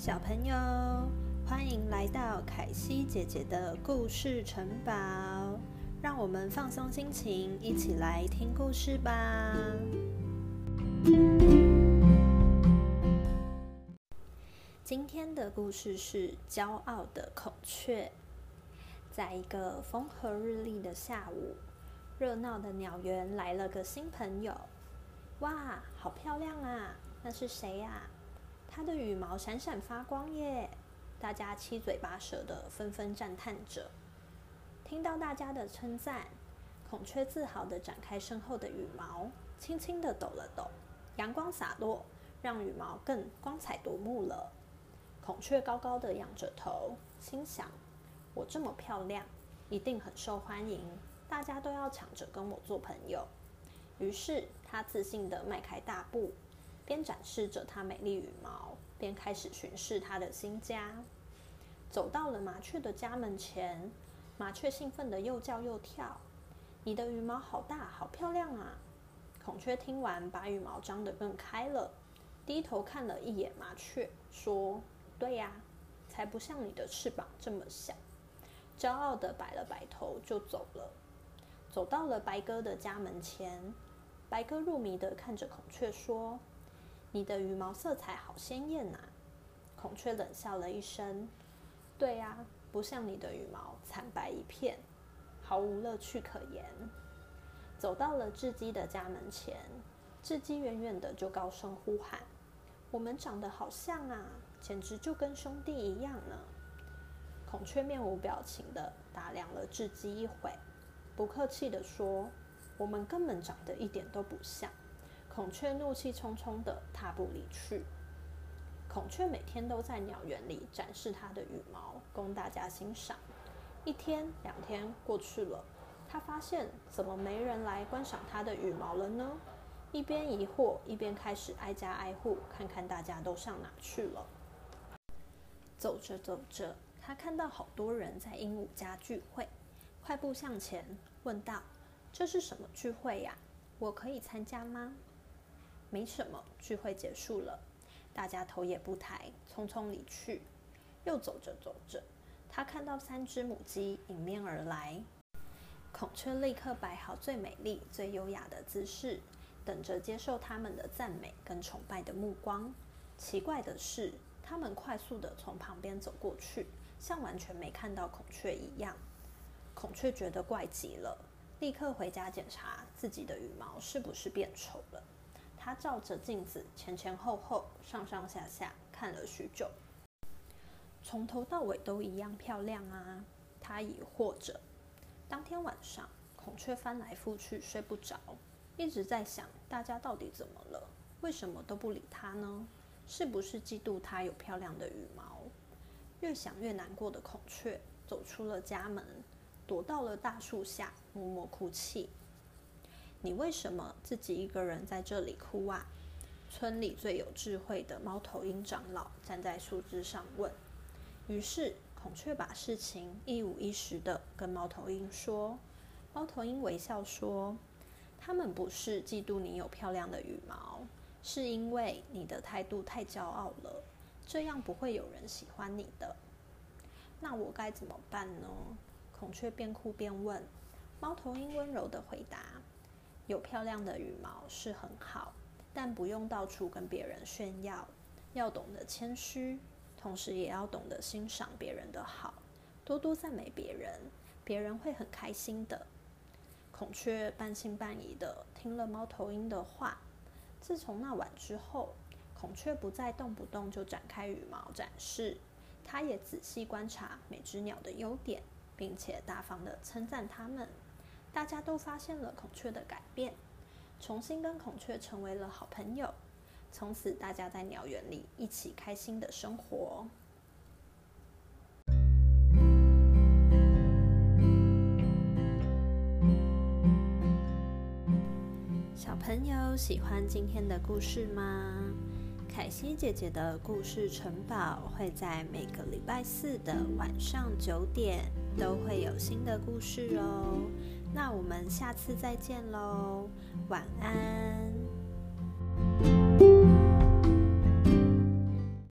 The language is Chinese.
小朋友，欢迎来到凯西姐姐的故事城堡，让我们放松心情，一起来听故事吧。今天的故事是骄傲的孔雀。在一个风和日丽的下午，热闹的鸟园来了个新朋友。哇，好漂亮啊！那是谁呀？它的羽毛闪闪发光耶！大家七嘴八舌的纷纷赞叹着。听到大家的称赞，孔雀自豪的展开身后的羽毛，轻轻的抖了抖，阳光洒落，让羽毛更光彩夺目了。孔雀高高的仰着头，心想：我这么漂亮，一定很受欢迎，大家都要抢着跟我做朋友。于是，它自信的迈开大步。边展示着它美丽羽毛，边开始巡视它的新家。走到了麻雀的家门前，麻雀兴奋的又叫又跳。你的羽毛好大，好漂亮啊！孔雀听完，把羽毛张得更开了，低头看了一眼麻雀，说：“对呀，才不像你的翅膀这么小。”骄傲的摆了摆头就走了。走到了白鸽的家门前，白鸽入迷的看着孔雀说。你的羽毛色彩好鲜艳呐！孔雀冷笑了一声：“对呀，不像你的羽毛惨白一片，毫无乐趣可言。”走到了雉鸡的家门前，雉鸡远远的就高声呼喊：“我们长得好像啊，简直就跟兄弟一样呢！”孔雀面无表情的打量了雉鸡一会，不客气的说：“我们根本长得一点都不像。”孔雀怒气冲冲的踏步离去。孔雀每天都在鸟园里展示它的羽毛，供大家欣赏。一天、两天过去了，它发现怎么没人来观赏它的羽毛了呢？一边疑惑，一边开始挨家挨户看看大家都上哪去了。走着走着，他看到好多人在鹦鹉家聚会，快步向前问道：“这是什么聚会呀？我可以参加吗？”没什么，聚会结束了，大家头也不抬，匆匆离去。又走着走着，他看到三只母鸡迎面而来，孔雀立刻摆好最美丽、最优雅的姿势，等着接受他们的赞美跟崇拜的目光。奇怪的是，他们快速的从旁边走过去，像完全没看到孔雀一样。孔雀觉得怪极了，立刻回家检查自己的羽毛是不是变丑了。他照着镜子前前后后、上上下下看了许久，从头到尾都一样漂亮啊！他疑惑着。当天晚上，孔雀翻来覆去睡不着，一直在想大家到底怎么了？为什么都不理他呢？是不是嫉妒他有漂亮的羽毛？越想越难过的孔雀走出了家门，躲到了大树下，默默哭泣。你为什么自己一个人在这里哭啊？村里最有智慧的猫头鹰长老站在树枝上问。于是孔雀把事情一五一十的跟猫头鹰说。猫头鹰微笑说：“他们不是嫉妒你有漂亮的羽毛，是因为你的态度太骄傲了，这样不会有人喜欢你的。那我该怎么办呢？”孔雀边哭边问。猫头鹰温柔的回答。有漂亮的羽毛是很好，但不用到处跟别人炫耀，要懂得谦虚，同时也要懂得欣赏别人的好，多多赞美别人，别人会很开心的。孔雀半信半疑的听了猫头鹰的话。自从那晚之后，孔雀不再动不动就展开羽毛展示，它也仔细观察每只鸟的优点，并且大方的称赞它们。大家都发现了孔雀的改变，重新跟孔雀成为了好朋友。从此，大家在鸟园里一起开心的生活。小朋友喜欢今天的故事吗？凯西姐姐的故事城堡会在每个礼拜四的晚上九点都会有新的故事哦。那我们下次再见喽，晚安。